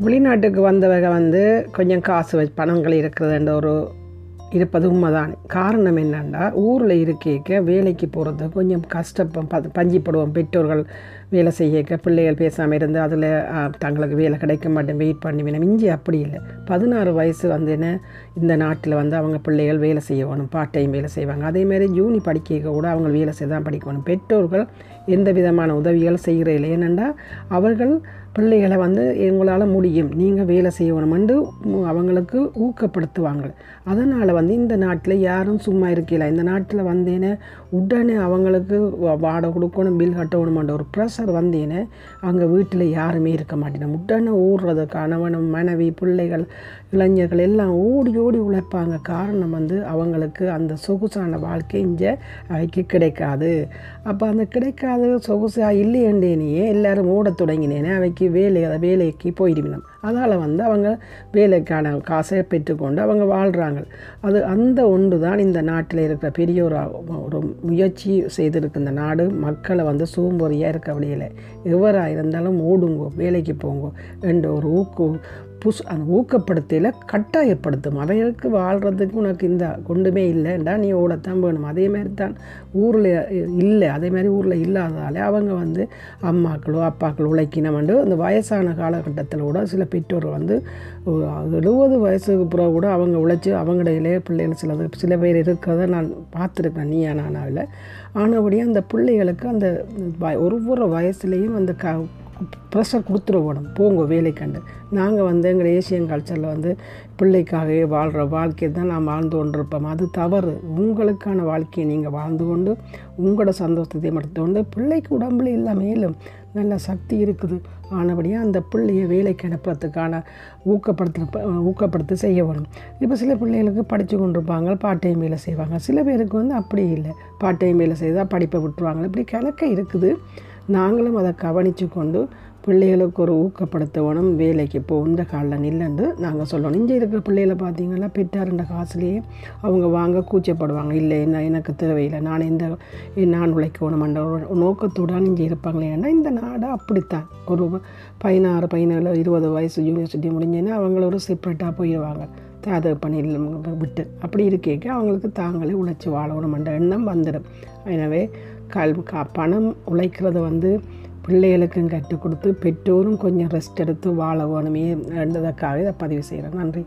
வெளிநாட்டுக்கு வந்தவங்க வந்து கொஞ்சம் காசு வச்சு பணங்கள் இருக்கிறதுன்ற ஒரு இருப்பது உண்மைதான். காரணம் என்னென்னா ஊரில் இருக்க வேலைக்கு போகிறது கொஞ்சம் கஷ்டப்ப ப- பஞ்சிப்படுவோம் பெற்றோர்கள். வேலை செய்யக்க பிள்ளைகள் பேசாமல் இருந்து அதில் தங்களுக்கு வேலை கிடைக்க மாட்டேன் வெயிட் பண்ணி வேணும். இஞ்சி அப்படி இல்லை. பதினாறு வயசு வந்து என்ன இந்த நாட்டில் வந்து அவங்க பிள்ளைகள் வேலை செய்யணும் பார்ட் டைம் வேலை செய்வாங்க. அதேமாரி ஜூனி படிக்க கூட அவங்க வேலை செய்ய தான் படிக்கணும். பெற்றோர்கள் எந்த விதமான உதவிகள் செய்கிறதில்லை ஏனென்றால் அவர்கள் பிள்ளைகளை வந்து எங்களால் முடியும் நீங்கள் வேலை செய்யணுமென்று அவங்களுக்கு ஊக்கப்படுத்துவாங்க. அதனால் வந்து இந்த நாட்டில் யாரும் சும்மா இருக்கல இந்த நாட்டில் வந்தேனே உடனே அவங்களுக்கு வாடகை கொடுக்கணும் பில் கட்டணுமென்ற ஒரு சார் வந்தேன்னு அங்கே வீட்டில் யாருமே இருக்க மாட்டேன். உடனே ஓடுறது கணவனும் மனைவி பிள்ளைகள் இளைஞர்கள் எல்லாம் ஓடி ஓடி உழைப்பாங்க. காரணம் வந்து அவங்களுக்கு அந்த சொகுசான வாழ்க்கை இங்கே அவைக்கு கிடைக்காது. அப்போ அந்த கிடைக்காத சொகுசாக இல்லையண்டேனையே எல்லாரும் ஓடத் தொடங்கினேனே அவைக்கு வேலை வேலைக்கு போயிடுவினோம் அதால் வந்து அவங்க வேலைக்கான காசை பெற்றுக்கொண்டு அவங்க வாழ்கிறாங்க அது அந்த ஒன்று தான் இந்த நாட்டில் இருக்கிற பெரிய ஒரு ஒரு முயற்சி செய்திருக்கு இந்த நாடு. மக்களை வந்து சூம்பொறியாக இருக்க வழியில். எவராக இருந்தாலும் ஓடுங்கோ வேலைக்கு போங்கோ என்ற ஒரு ஊக்கு புஷ் அந்த ஊக்கப்படுத்தல கட்டாயப்படுத்தும். அவைகளுக்கு வாழ்கிறதுக்கு உனக்கு இந்த கொண்டுமே இல்லைண்டா நீ ஓடத்தான் வேணும். அதே மாதிரி தான் ஊரில் இல்லை. அதே மாதிரி ஊரில் இல்லாததால் அவங்க வந்து அம்மாக்களோ அப்பாக்களோ உழைக்கினவண்டு அந்த வயசான காலகட்டத்தில் கூட சில பெற்றோர்கள் வந்து எழுபது வயசுக்கு பிறகு கூட அவங்க உழைச்சி அவங்கடையிலே பிள்ளைகள் சில சில பேர் இருக்கிறத நான் பார்த்துருக்கேன் நீயா நானாவில். ஆனபடியாக அந்த பிள்ளைகளுக்கு அந்த வ- ஒரு ஒரு வயசுலேயும் அந்த க ப்ரெஷர் கொடுத்துருவோம் போங்க வேலைக்கண்டு. நாங்கள் வந்து எங்கள் ஏசியன் கல்ச்சரில் வந்து பிள்ளைக்காகவே வாழ்கிற வாழ்க்கையை தான் நாம் வாழ்ந்து கொண்டிருப்போம். அது தவறு. உங்களுக்கான வாழ்க்கையை நீங்கள் வாழ்ந்து கொண்டு உங்களோட சந்தோஷத்தை எடுத்துக்கொண்டு பிள்ளைக்கு உடம்புல இல்லை மேலும் நல்ல சக்தி இருக்குது. ஆனபடியாக அந்த பிள்ளையை வேலைக்கு அனுப்புறதுக்கான ஊக்கப்படுத்த ஊக்கப்படுத்தி செய்ய வேணும். இப்போ சில பிள்ளைகளுக்கு படித்து கொண்டிருப்பாங்க பார்ட் டைம் வேலை செய்வாங்க. சில பேருக்கு வந்து அப்படி இல்லை. பார்ட் டைம் வேலை செய்தால் படிப்பை விட்டுருவாங்க. இப்படி கணக்க இருக்குது. நாங்களும் அதை கவனித்து கொண்டு பிள்ளைகளுக்கு ஒரு ஊக்கப்படுத்தணும் வேலைக்கு போ இந்த காலில் நில்லுன்னு நாங்கள் சொல்லணும். இங்கே இருக்கிற பிள்ளைகளை பார்த்தீங்கன்னா பெற்றாருன்ற காசுலேயே அவங்க வாங்க கூச்சப்படுவாங்க. இல்லை என்ன எனக்கு தேவையில்லை நான் இந்த நான் உழைக்கணுமென்ற நோக்கத்துடன் இங்கே இருப்பாங்களே ஏன்னா இந்த நாடு அப்படித்தான். ஒரு பதினாறு பதினேழு இருபது வயசு யூனிவர்சிட்டி முடிஞ்சேன்னா அவங்கள ஒரு செப்பரேட்டாக போயிடுவாங்க. அதை பண்ணி விட்டு. அப்படி இருக்கேக்க அவங்களுக்கு தாங்களே உழைச்சி வாழணுமன்ற எண்ணம் வந்துடும். எனவே கல் கா பணம் உழைக்கிறத வந்து பிள்ளைகளுக்கும் கற்றுக் கொடுத்து பெற்றோரும் கொஞ்சம் ரெஸ்ட் எடுத்து வாழ வேணுமே என்றதற்காக இதை பதிவு செய்கிறேன். நன்றி.